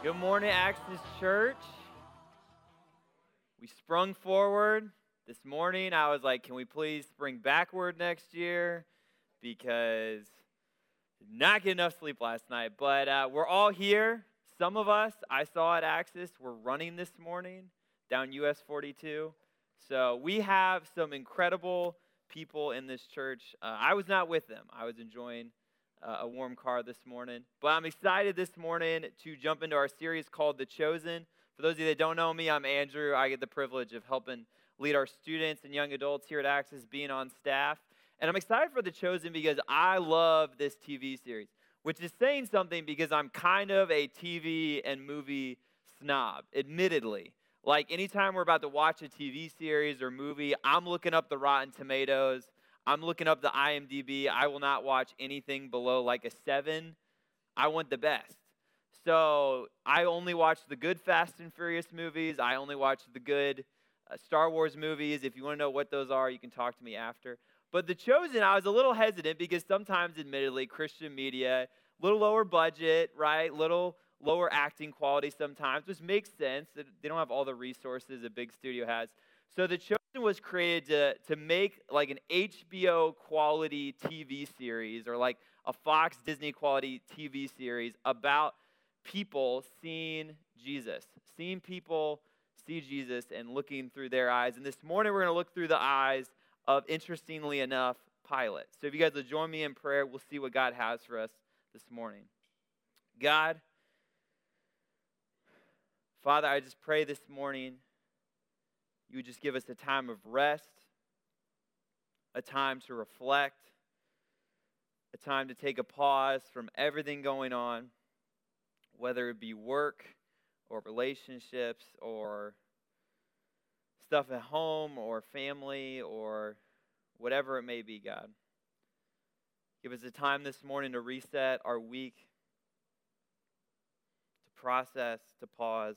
Good morning, Axis Church. We sprung forward. This morning, I was like, can we please spring backward next year? Because not get enough sleep last night. But uh, we're all here. Some of us I saw at Axis were running this morning down US 42. So we have some incredible people in this church. Uh, I was not with them, I was enjoying uh, a warm car this morning. But I'm excited this morning to jump into our series called The Chosen. For those of you that don't know me, I'm Andrew. I get the privilege of helping lead our students and young adults here at Access, being on staff. And I'm excited for The Chosen because I love this TV series, which is saying something because I'm kind of a TV and movie snob, admittedly. Like anytime we're about to watch a TV series or movie, I'm looking up the Rotten Tomatoes. I'm looking up the IMDb. I will not watch anything below like a seven. I want the best. So I only watch the good Fast and Furious movies. I only watch the good uh, Star Wars movies. If you want to know what those are, you can talk to me after. But The Chosen, I was a little hesitant because sometimes, admittedly, Christian media, a little lower budget, right? Little lower acting quality sometimes, which makes sense. They don't have all the resources a big studio has. So The Chosen was created to, to make like an HBO quality TV series or like a Fox Disney quality TV series about people seeing Jesus, seeing people see Jesus and looking through their eyes. And this morning we're going to look through the eyes of, interestingly enough, Pilate. So if you guys will join me in prayer, we'll see what God has for us this morning. God, Father, I just pray this morning you would just give us a time of rest, a time to reflect, a time to take a pause from everything going on, whether it be work or relationships or stuff at home or family or whatever it may be, God. Give us a time this morning to reset our week, to process, to pause.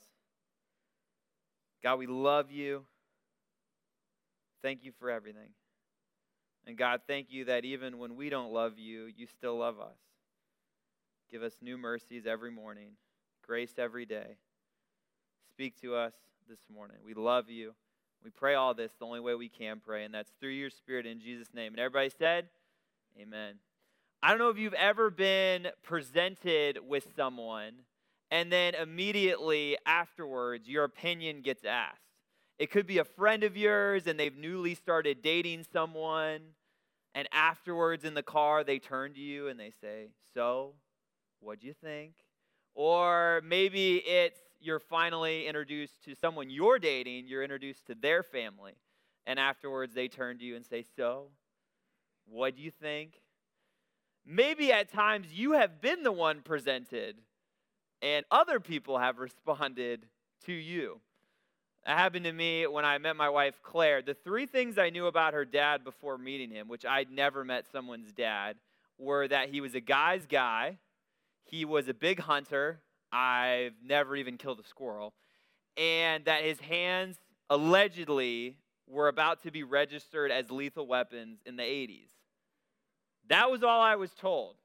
God, we love you. Thank you for everything. And God, thank you that even when we don't love you, you still love us. Give us new mercies every morning, grace every day. Speak to us this morning. We love you. We pray all this the only way we can pray, and that's through your Spirit in Jesus' name. And everybody said, Amen. I don't know if you've ever been presented with someone, and then immediately afterwards, your opinion gets asked. It could be a friend of yours and they've newly started dating someone, and afterwards in the car, they turn to you and they say, So, what'd you think? Or maybe it's you're finally introduced to someone you're dating, you're introduced to their family, and afterwards they turn to you and say, So, what do you think? Maybe at times you have been the one presented, and other people have responded to you. That happened to me when I met my wife, Claire. The three things I knew about her dad before meeting him, which I'd never met someone's dad, were that he was a guy's guy, he was a big hunter. I've never even killed a squirrel. And that his hands allegedly were about to be registered as lethal weapons in the 80s. That was all I was told.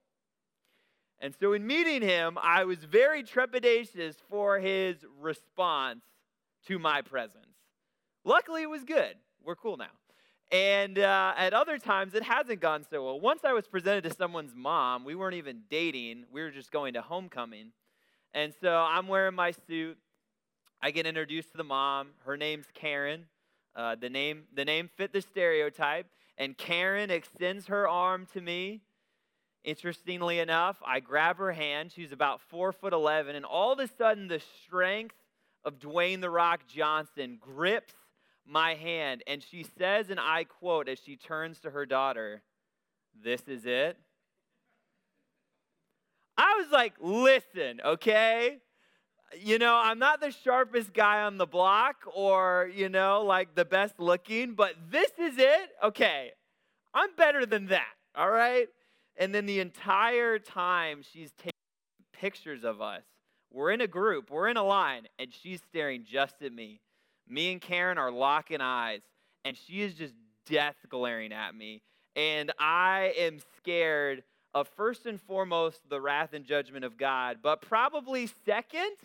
And so, in meeting him, I was very trepidatious for his response to my presence. Luckily, it was good. We're cool now. And uh, at other times, it hasn't gone so well. Once I was presented to someone's mom, we weren't even dating, we were just going to homecoming. And so I'm wearing my suit. I get introduced to the mom. Her name's Karen. Uh, the, name, the name fit the stereotype. And Karen extends her arm to me. Interestingly enough, I grab her hand. She's about four foot 11. And all of a sudden, the strength of Dwayne The Rock Johnson grips my hand, and she says, and I quote as she turns to her daughter, This is it. I was like, Listen, okay? You know, I'm not the sharpest guy on the block or, you know, like the best looking, but this is it. Okay, I'm better than that, all right? And then the entire time she's taking pictures of us we're in a group, we're in a line, and she's staring just at me. Me and Karen are locking eyes, and she is just death glaring at me. And I am scared of first and foremost the wrath and judgment of God, but probably second,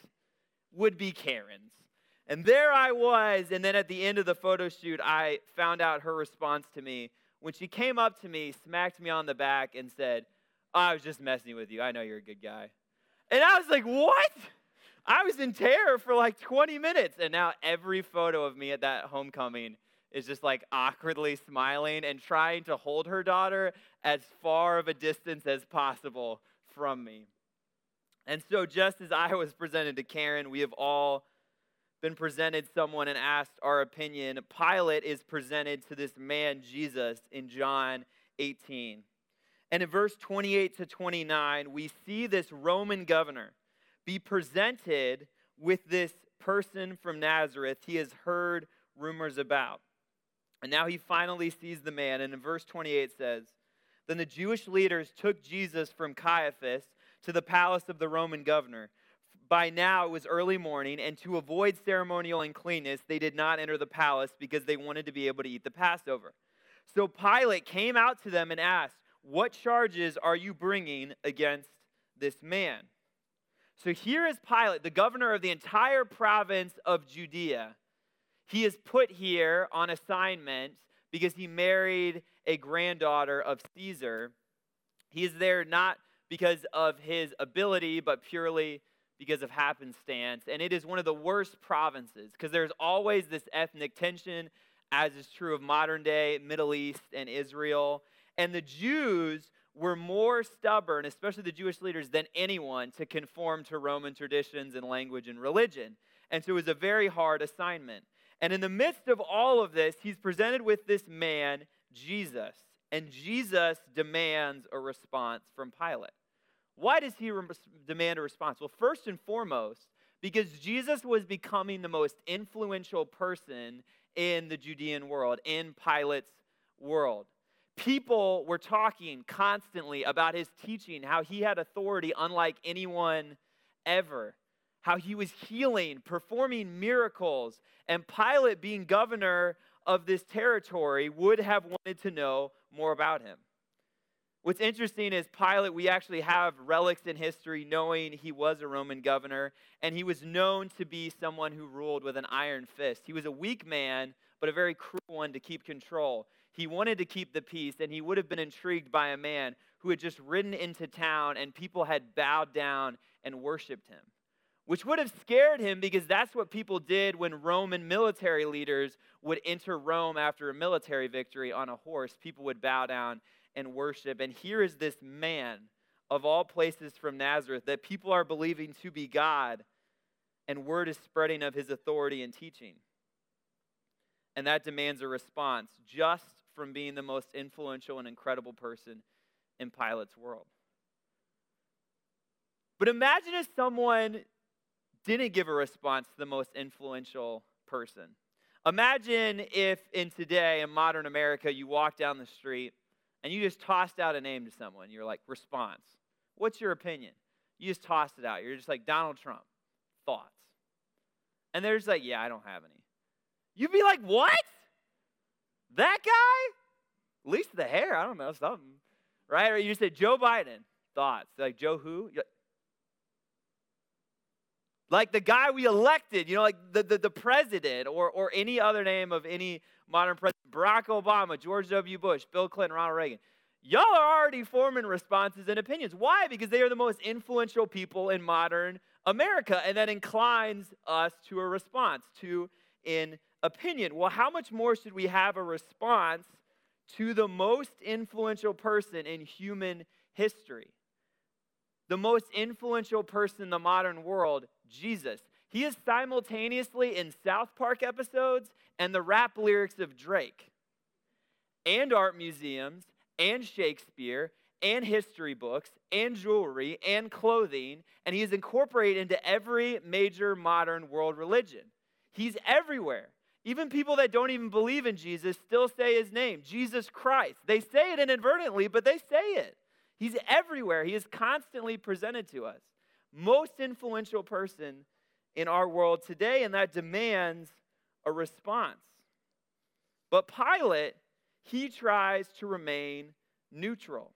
would be Karen's. And there I was. And then at the end of the photo shoot, I found out her response to me when she came up to me, smacked me on the back, and said, oh, I was just messing with you. I know you're a good guy. And I was like, What? I was in terror for like 20 minutes. And now every photo of me at that homecoming is just like awkwardly smiling and trying to hold her daughter as far of a distance as possible from me. And so, just as I was presented to Karen, we have all been presented someone and asked our opinion. Pilate is presented to this man, Jesus, in John 18. And in verse 28 to 29, we see this Roman governor be presented with this person from Nazareth he has heard rumors about. And now he finally sees the man. And in verse 28 says, Then the Jewish leaders took Jesus from Caiaphas to the palace of the Roman governor. By now it was early morning, and to avoid ceremonial uncleanness, they did not enter the palace because they wanted to be able to eat the Passover. So Pilate came out to them and asked, What charges are you bringing against this man? So here is Pilate, the governor of the entire province of Judea. He is put here on assignment because he married a granddaughter of Caesar. He is there not because of his ability, but purely because of happenstance. And it is one of the worst provinces because there's always this ethnic tension, as is true of modern day Middle East and Israel. And the Jews were more stubborn, especially the Jewish leaders, than anyone to conform to Roman traditions and language and religion. And so it was a very hard assignment. And in the midst of all of this, he's presented with this man, Jesus. And Jesus demands a response from Pilate. Why does he re- demand a response? Well, first and foremost, because Jesus was becoming the most influential person in the Judean world, in Pilate's world. People were talking constantly about his teaching, how he had authority unlike anyone ever, how he was healing, performing miracles, and Pilate, being governor of this territory, would have wanted to know more about him. What's interesting is Pilate, we actually have relics in history knowing he was a Roman governor, and he was known to be someone who ruled with an iron fist. He was a weak man, but a very cruel one to keep control. He wanted to keep the peace, and he would have been intrigued by a man who had just ridden into town and people had bowed down and worshiped him, which would have scared him because that's what people did when Roman military leaders would enter Rome after a military victory on a horse. People would bow down and worship. And here is this man of all places from Nazareth that people are believing to be God, and word is spreading of his authority and teaching. And that demands a response just from being the most influential and incredible person in Pilate's world. But imagine if someone didn't give a response to the most influential person. Imagine if in today, in modern America, you walk down the street and you just tossed out a name to someone. You're like, response. What's your opinion? You just tossed it out. You're just like, Donald Trump. Thoughts. And they're just like, yeah, I don't have any. You'd be like, what? That guy? At least the hair. I don't know, something. Right? Or you said, Joe Biden. Thoughts. Like, Joe who? Like the guy we elected, you know, like the, the, the president or, or any other name of any modern president, Barack Obama, George W. Bush, Bill Clinton, Ronald Reagan. Y'all are already forming responses and opinions. Why? Because they are the most influential people in modern America, and that inclines us to a response, to an opinion. Well, how much more should we have a response to the most influential person in human history? The most influential person in the modern world, Jesus. He is simultaneously in South Park episodes and the rap lyrics of Drake, and art museums, and Shakespeare, and history books, and jewelry, and clothing, and he is incorporated into every major modern world religion. He's everywhere. Even people that don't even believe in Jesus still say his name, Jesus Christ. They say it inadvertently, but they say it. He's everywhere. He is constantly presented to us. Most influential person in our world today, and that demands a response. But Pilate, he tries to remain neutral.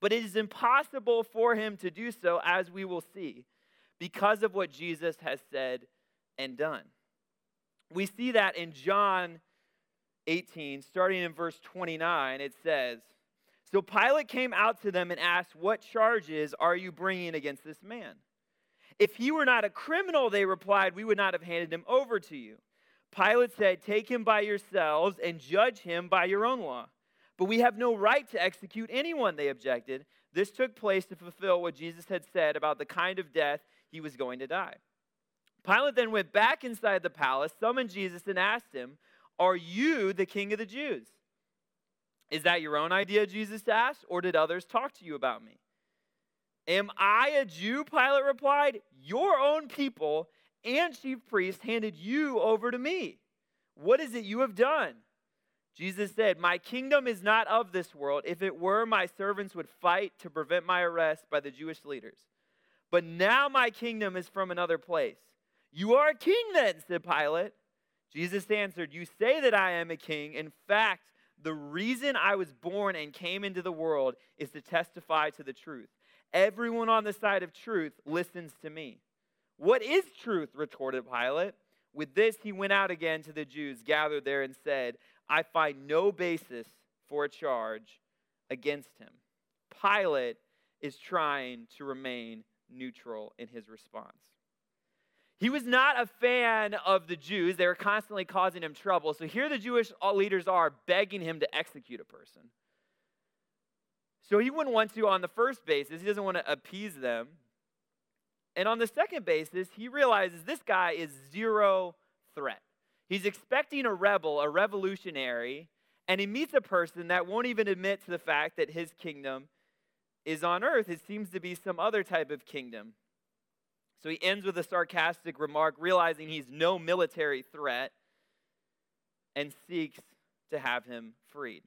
But it is impossible for him to do so, as we will see, because of what Jesus has said and done. We see that in John 18, starting in verse 29, it says, So Pilate came out to them and asked, What charges are you bringing against this man? If he were not a criminal, they replied, we would not have handed him over to you. Pilate said, Take him by yourselves and judge him by your own law. But we have no right to execute anyone, they objected. This took place to fulfill what Jesus had said about the kind of death he was going to die. Pilate then went back inside the palace, summoned Jesus, and asked him, Are you the king of the Jews? Is that your own idea, Jesus asked, or did others talk to you about me? Am I a Jew? Pilate replied. Your own people and chief priests handed you over to me. What is it you have done? Jesus said, My kingdom is not of this world. If it were, my servants would fight to prevent my arrest by the Jewish leaders. But now my kingdom is from another place. You are a king then, said Pilate. Jesus answered, You say that I am a king. In fact, the reason I was born and came into the world is to testify to the truth. Everyone on the side of truth listens to me. What is truth? retorted Pilate. With this, he went out again to the Jews gathered there and said, I find no basis for a charge against him. Pilate is trying to remain neutral in his response. He was not a fan of the Jews. They were constantly causing him trouble. So here the Jewish leaders are begging him to execute a person. So he wouldn't want to on the first basis. He doesn't want to appease them. And on the second basis, he realizes this guy is zero threat. He's expecting a rebel, a revolutionary, and he meets a person that won't even admit to the fact that his kingdom is on earth. It seems to be some other type of kingdom. So he ends with a sarcastic remark, realizing he's no military threat, and seeks to have him freed.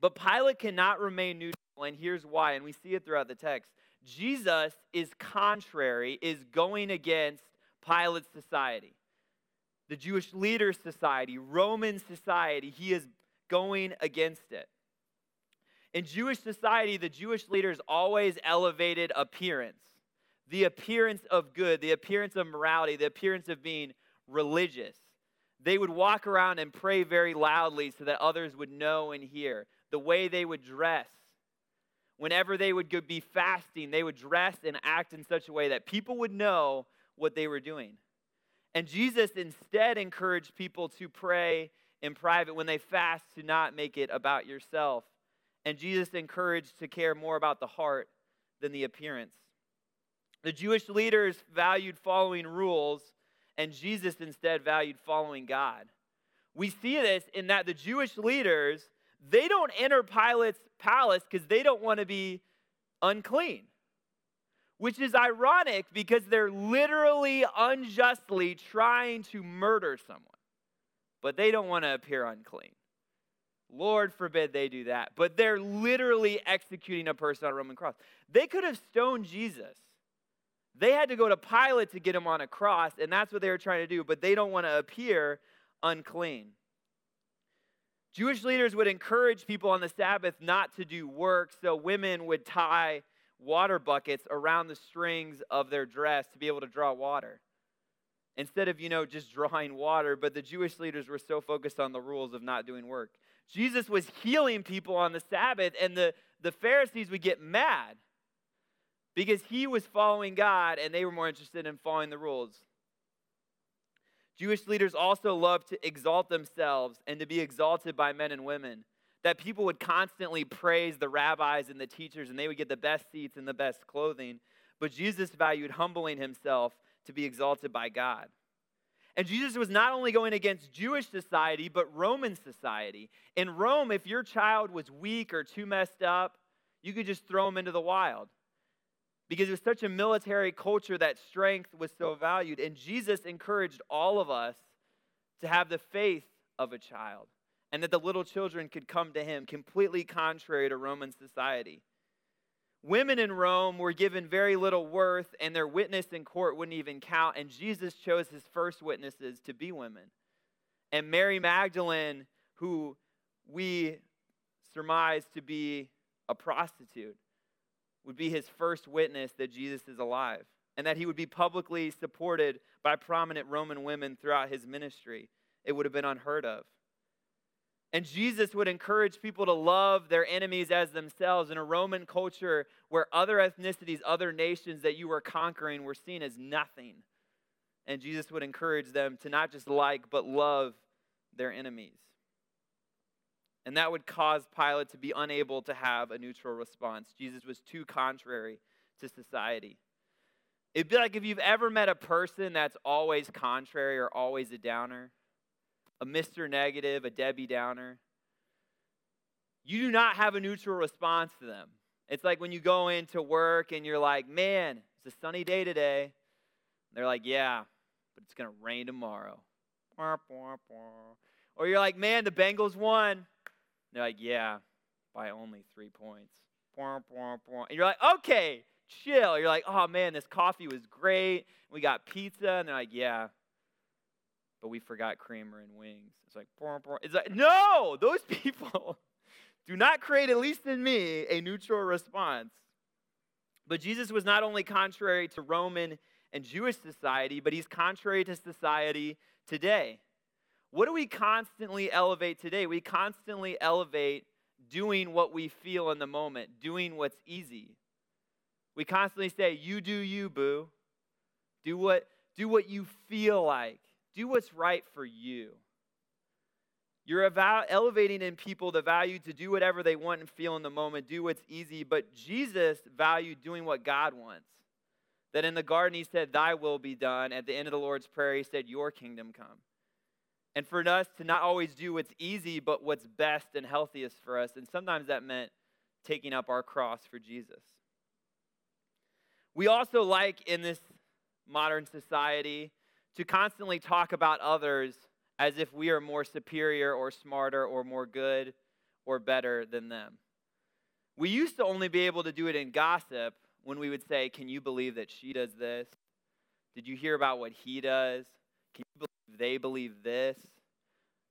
But Pilate cannot remain neutral, and here's why, and we see it throughout the text. Jesus is contrary, is going against Pilate's society, the Jewish leaders' society, Roman society. He is going against it. In Jewish society, the Jewish leaders always elevated appearance the appearance of good, the appearance of morality, the appearance of being religious. They would walk around and pray very loudly so that others would know and hear the way they would dress. Whenever they would be fasting, they would dress and act in such a way that people would know what they were doing. And Jesus instead encouraged people to pray in private when they fast to not make it about yourself. And Jesus encouraged to care more about the heart than the appearance. The Jewish leaders valued following rules, and Jesus instead valued following God. We see this in that the Jewish leaders they don't enter Pilate's palace because they don't want to be unclean. Which is ironic because they're literally unjustly trying to murder someone, but they don't want to appear unclean. Lord forbid they do that. But they're literally executing a person on a Roman cross. They could have stoned Jesus. They had to go to Pilate to get him on a cross, and that's what they were trying to do, but they don't want to appear unclean. Jewish leaders would encourage people on the Sabbath not to do work, so women would tie water buckets around the strings of their dress to be able to draw water. Instead of, you know, just drawing water, but the Jewish leaders were so focused on the rules of not doing work. Jesus was healing people on the Sabbath, and the, the Pharisees would get mad because he was following God and they were more interested in following the rules. Jewish leaders also loved to exalt themselves and to be exalted by men and women. That people would constantly praise the rabbis and the teachers, and they would get the best seats and the best clothing. But Jesus valued humbling himself to be exalted by God. And Jesus was not only going against Jewish society, but Roman society. In Rome, if your child was weak or too messed up, you could just throw him into the wild because it was such a military culture that strength was so valued. And Jesus encouraged all of us to have the faith of a child and that the little children could come to him, completely contrary to Roman society. Women in Rome were given very little worth, and their witness in court wouldn't even count. And Jesus chose his first witnesses to be women. And Mary Magdalene, who we surmise to be a prostitute, would be his first witness that Jesus is alive and that he would be publicly supported by prominent Roman women throughout his ministry. It would have been unheard of. And Jesus would encourage people to love their enemies as themselves in a Roman culture where other ethnicities, other nations that you were conquering were seen as nothing. And Jesus would encourage them to not just like, but love their enemies. And that would cause Pilate to be unable to have a neutral response. Jesus was too contrary to society. It'd be like if you've ever met a person that's always contrary or always a downer, a Mr. Negative, a Debbie Downer. You do not have a neutral response to them. It's like when you go into work and you're like, man, it's a sunny day today. They're like, yeah, but it's going to rain tomorrow. Or you're like, man, the Bengals won. They're like, yeah, by only three points. And you're like, okay, chill. You're like, oh man, this coffee was great. We got pizza. And they're like, yeah, but we forgot creamer and wings. It's like, it's like, no, those people do not create, at least in me, a neutral response. But Jesus was not only contrary to Roman and Jewish society, but he's contrary to society today. What do we constantly elevate today? We constantly elevate doing what we feel in the moment, doing what's easy. We constantly say, "You do you, boo." Do what do what you feel like. Do what's right for you. You're elevating in people the value to do whatever they want and feel in the moment, do what's easy. But Jesus valued doing what God wants. That in the garden, he said, Thy will be done. At the end of the Lord's Prayer, he said, Your kingdom come. And for us to not always do what's easy, but what's best and healthiest for us. And sometimes that meant taking up our cross for Jesus. We also like in this modern society to constantly talk about others as if we are more superior or smarter or more good or better than them. We used to only be able to do it in gossip when we would say, Can you believe that she does this? Did you hear about what he does? Can you believe they believe this?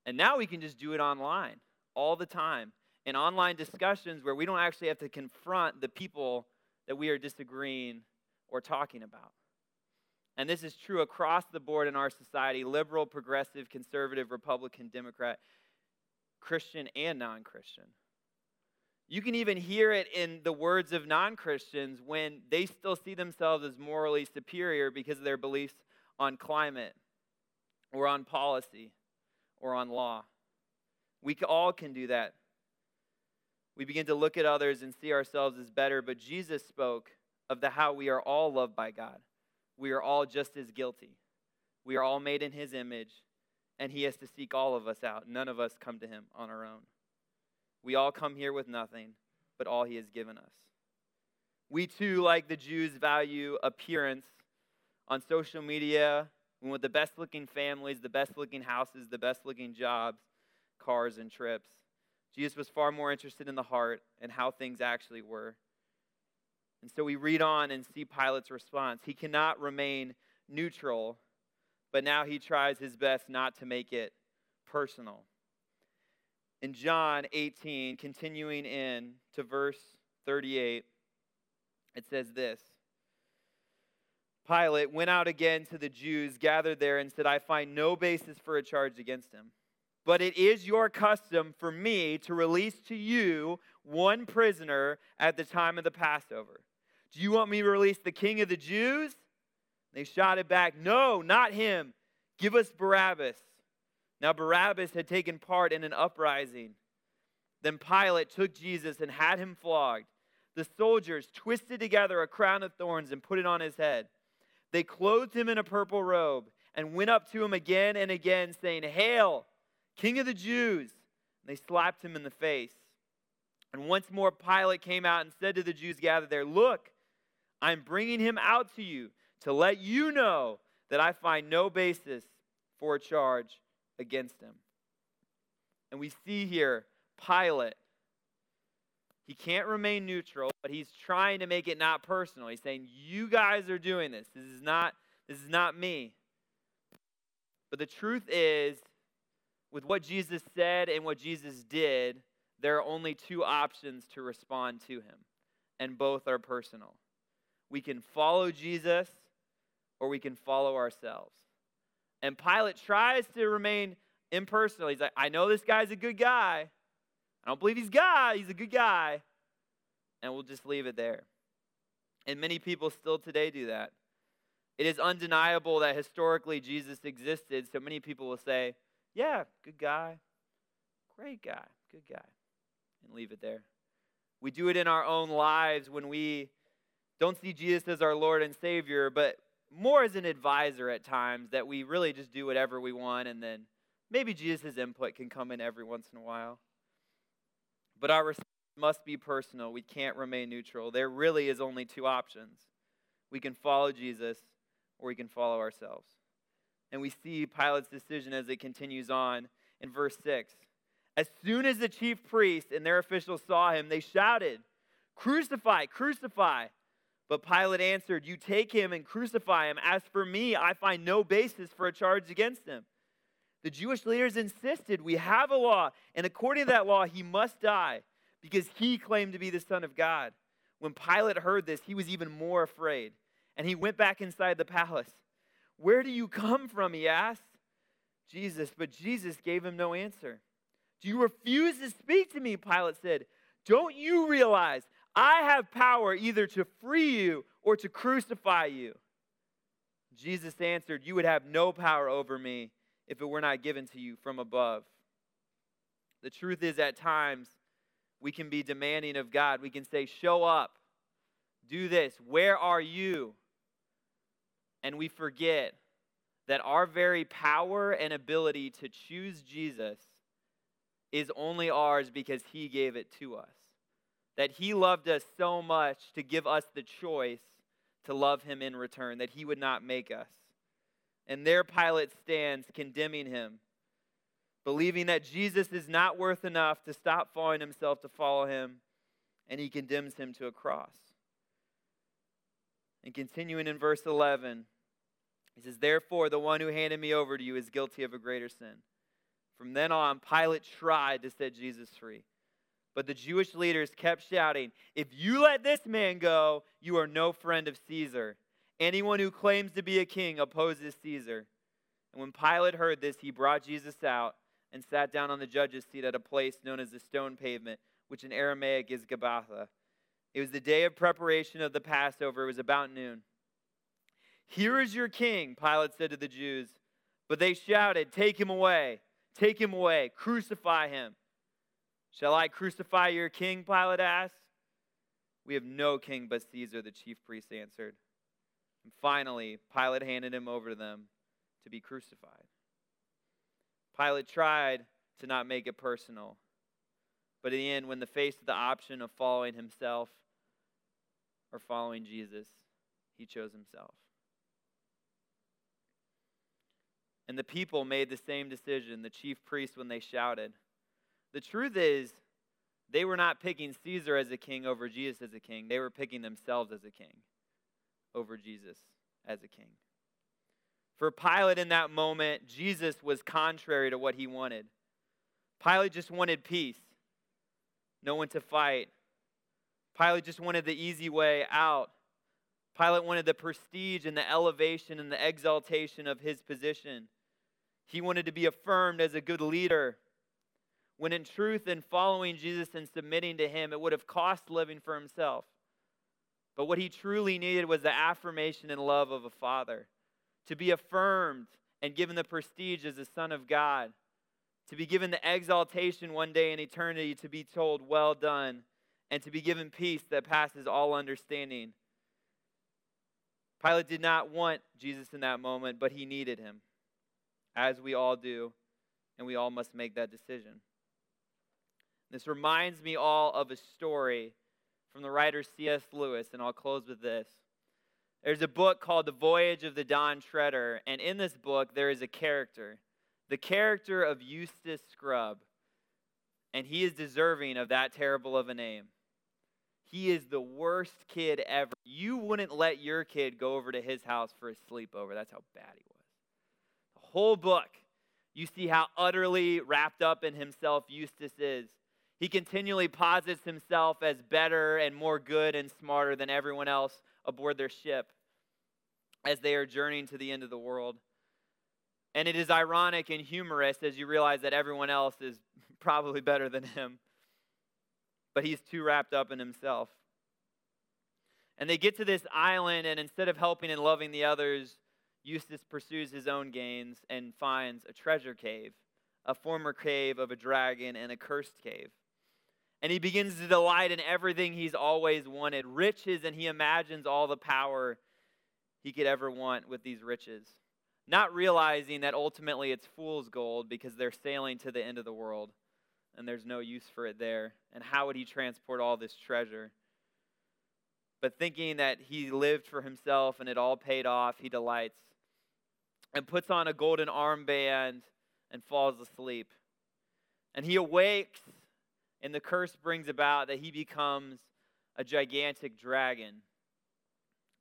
And now we can just do it online all the time in online discussions where we don't actually have to confront the people that we are disagreeing or talking about. And this is true across the board in our society liberal, progressive, conservative, Republican, Democrat, Christian, and non Christian. You can even hear it in the words of non Christians when they still see themselves as morally superior because of their beliefs on climate or on policy or on law. We all can do that. We begin to look at others and see ourselves as better, but Jesus spoke of the how we are all loved by God we are all just as guilty. We are all made in his image, and he has to seek all of us out. None of us come to him on our own. We all come here with nothing, but all he has given us. We too, like the Jews, value appearance on social media. We want the best looking families, the best looking houses, the best looking jobs, cars, and trips. Jesus was far more interested in the heart and how things actually were. And so we read on and see Pilate's response. He cannot remain neutral, but now he tries his best not to make it personal. In John 18, continuing in to verse 38, it says this Pilate went out again to the Jews gathered there and said, I find no basis for a charge against him. But it is your custom for me to release to you one prisoner at the time of the Passover. Do you want me to release the king of the Jews? They shouted back, No, not him. Give us Barabbas. Now, Barabbas had taken part in an uprising. Then Pilate took Jesus and had him flogged. The soldiers twisted together a crown of thorns and put it on his head. They clothed him in a purple robe and went up to him again and again, saying, Hail, King of the Jews! And they slapped him in the face. And once more Pilate came out and said to the Jews gathered there, Look, I'm bringing him out to you to let you know that I find no basis for a charge against him. And we see here Pilate. He can't remain neutral, but he's trying to make it not personal. He's saying, "You guys are doing this. This is not this is not me." But the truth is with what Jesus said and what Jesus did, there are only two options to respond to him. and both are personal. We can follow Jesus or we can follow ourselves. And Pilate tries to remain impersonal. He's like, I know this guy's a good guy. I don't believe he's God, he's a good guy. And we'll just leave it there. And many people still today do that. It is undeniable that historically Jesus existed, so many people will say, Yeah, good guy, great guy, good guy, and leave it there. We do it in our own lives when we don't see Jesus as our Lord and Savior, but more as an advisor at times that we really just do whatever we want and then maybe Jesus' input can come in every once in a while. But our response must be personal. We can't remain neutral. There really is only two options. We can follow Jesus or we can follow ourselves. And we see Pilate's decision as it continues on in verse 6. As soon as the chief priests and their officials saw him, they shouted, Crucify, crucify. But Pilate answered, You take him and crucify him. As for me, I find no basis for a charge against him. The Jewish leaders insisted, We have a law, and according to that law, he must die, because he claimed to be the Son of God. When Pilate heard this, he was even more afraid, and he went back inside the palace. Where do you come from? He asked Jesus, but Jesus gave him no answer. Do you refuse to speak to me? Pilate said. Don't you realize I have power either to free you or to crucify you. Jesus answered, You would have no power over me if it were not given to you from above. The truth is, at times, we can be demanding of God. We can say, Show up, do this, where are you? And we forget that our very power and ability to choose Jesus is only ours because He gave it to us that he loved us so much to give us the choice to love him in return, that he would not make us. And there Pilate stands condemning him, believing that Jesus is not worth enough to stop following himself to follow him, and he condemns him to a cross. And continuing in verse 11, he says, Therefore, the one who handed me over to you is guilty of a greater sin. From then on, Pilate tried to set Jesus free. But the Jewish leaders kept shouting, If you let this man go, you are no friend of Caesar. Anyone who claims to be a king opposes Caesar. And when Pilate heard this, he brought Jesus out and sat down on the judge's seat at a place known as the stone pavement, which in Aramaic is Gabbatha. It was the day of preparation of the Passover. It was about noon. Here is your king, Pilate said to the Jews. But they shouted, Take him away! Take him away! Crucify him! Shall I crucify your king? Pilate asked. We have no king but Caesar, the chief priest answered. And finally, Pilate handed him over to them to be crucified. Pilate tried to not make it personal. But in the end, when the faced with the option of following himself or following Jesus, he chose himself. And the people made the same decision, the chief priests, when they shouted. The truth is, they were not picking Caesar as a king over Jesus as a king. They were picking themselves as a king over Jesus as a king. For Pilate in that moment, Jesus was contrary to what he wanted. Pilate just wanted peace, no one to fight. Pilate just wanted the easy way out. Pilate wanted the prestige and the elevation and the exaltation of his position. He wanted to be affirmed as a good leader when in truth, in following Jesus and submitting to Him, it would have cost living for Himself. But what he truly needed was the affirmation and love of a father, to be affirmed and given the prestige as the Son of God, to be given the exaltation one day in eternity, to be told, Well done, and to be given peace that passes all understanding. Pilate did not want Jesus in that moment, but he needed him, as we all do, and we all must make that decision. This reminds me all of a story from the writer C.S. Lewis, and I'll close with this. There's a book called The Voyage of the Dawn Treader, and in this book, there is a character, the character of Eustace Scrubb, and he is deserving of that terrible of a name. He is the worst kid ever. You wouldn't let your kid go over to his house for a sleepover. That's how bad he was. The whole book, you see how utterly wrapped up in himself Eustace is. He continually posits himself as better and more good and smarter than everyone else aboard their ship as they are journeying to the end of the world. And it is ironic and humorous as you realize that everyone else is probably better than him. But he's too wrapped up in himself. And they get to this island, and instead of helping and loving the others, Eustace pursues his own gains and finds a treasure cave, a former cave of a dragon and a cursed cave. And he begins to delight in everything he's always wanted riches, and he imagines all the power he could ever want with these riches. Not realizing that ultimately it's fool's gold because they're sailing to the end of the world and there's no use for it there. And how would he transport all this treasure? But thinking that he lived for himself and it all paid off, he delights and puts on a golden armband and falls asleep. And he awakes, and the curse brings about that he becomes a gigantic dragon.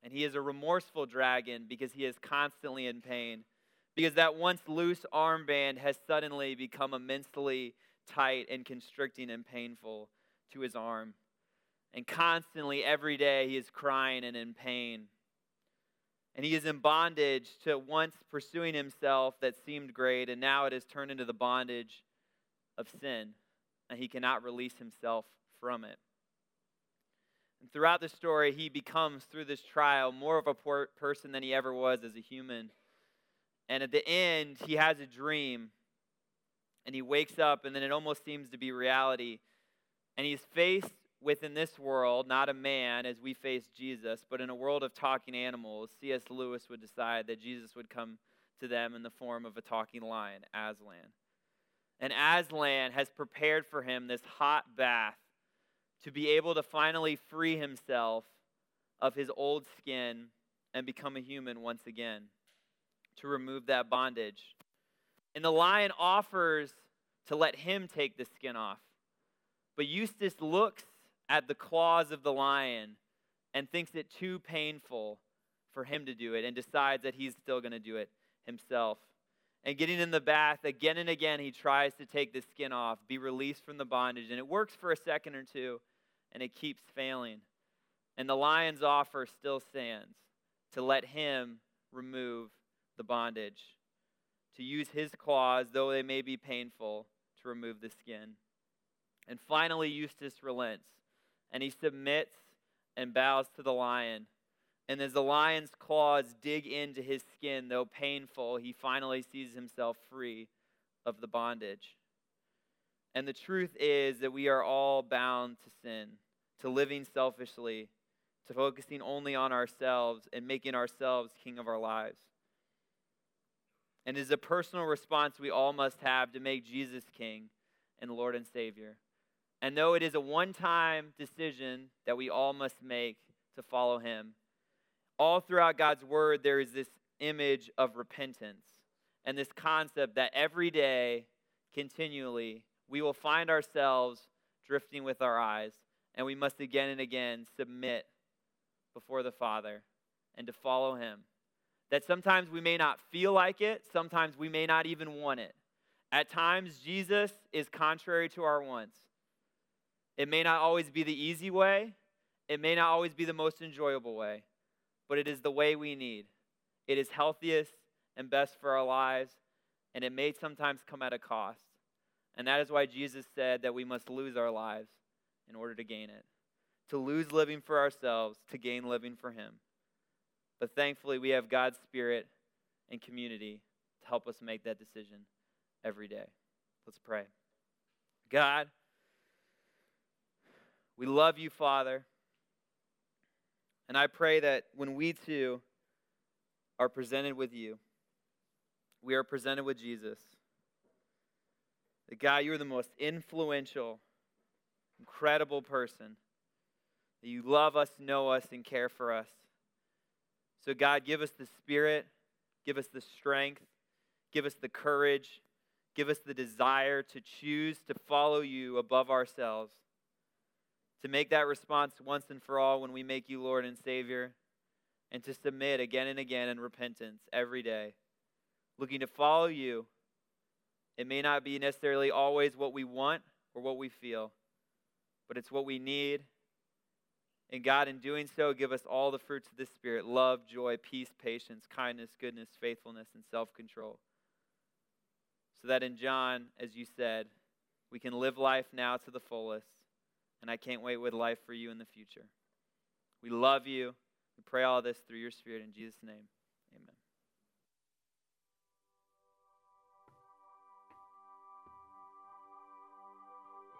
And he is a remorseful dragon because he is constantly in pain. Because that once loose armband has suddenly become immensely tight and constricting and painful to his arm. And constantly, every day, he is crying and in pain. And he is in bondage to once pursuing himself that seemed great, and now it has turned into the bondage of sin, and he cannot release himself from it. And throughout the story, he becomes, through this trial, more of a poor person than he ever was as a human. And at the end, he has a dream, and he wakes up, and then it almost seems to be reality. And he's faced within this world, not a man as we face Jesus, but in a world of talking animals, C.S. Lewis would decide that Jesus would come to them in the form of a talking lion, Aslan. And Aslan has prepared for him this hot bath to be able to finally free himself of his old skin and become a human once again, to remove that bondage. And the lion offers to let him take the skin off. But Eustace looks at the claws of the lion and thinks it too painful for him to do it and decides that he's still going to do it himself. And getting in the bath again and again, he tries to take the skin off, be released from the bondage. And it works for a second or two, and it keeps failing. And the lion's offer still stands to let him remove the bondage, to use his claws, though they may be painful, to remove the skin. And finally, Eustace relents and he submits and bows to the lion. And as the lion's claws dig into his skin, though painful, he finally sees himself free of the bondage. And the truth is that we are all bound to sin, to living selfishly, to focusing only on ourselves and making ourselves king of our lives. And it is a personal response we all must have to make Jesus king and Lord and Savior. And though it is a one time decision that we all must make to follow him, all throughout God's word, there is this image of repentance and this concept that every day, continually, we will find ourselves drifting with our eyes, and we must again and again submit before the Father and to follow him. That sometimes we may not feel like it, sometimes we may not even want it. At times, Jesus is contrary to our wants. It may not always be the easy way, it may not always be the most enjoyable way, but it is the way we need. It is healthiest and best for our lives, and it may sometimes come at a cost. And that is why Jesus said that we must lose our lives in order to gain it. To lose living for ourselves, to gain living for Him. But thankfully, we have God's Spirit and community to help us make that decision every day. Let's pray. God, we love you, Father. And I pray that when we too are presented with you, we are presented with Jesus. That God, you're the most influential, incredible person. That you love us, know us, and care for us. So, God, give us the spirit, give us the strength, give us the courage, give us the desire to choose to follow you above ourselves to make that response once and for all when we make you Lord and Savior, and to submit again and again in repentance every day, looking to follow you. It may not be necessarily always what we want or what we feel, but it's what we need. And God, in doing so, give us all the fruits of the Spirit love, joy, peace, patience, kindness, goodness, faithfulness, and self control. So that in John, as you said, we can live life now to the fullest. And I can't wait with life for you in the future. We love you. We pray all this through your Spirit in Jesus' name.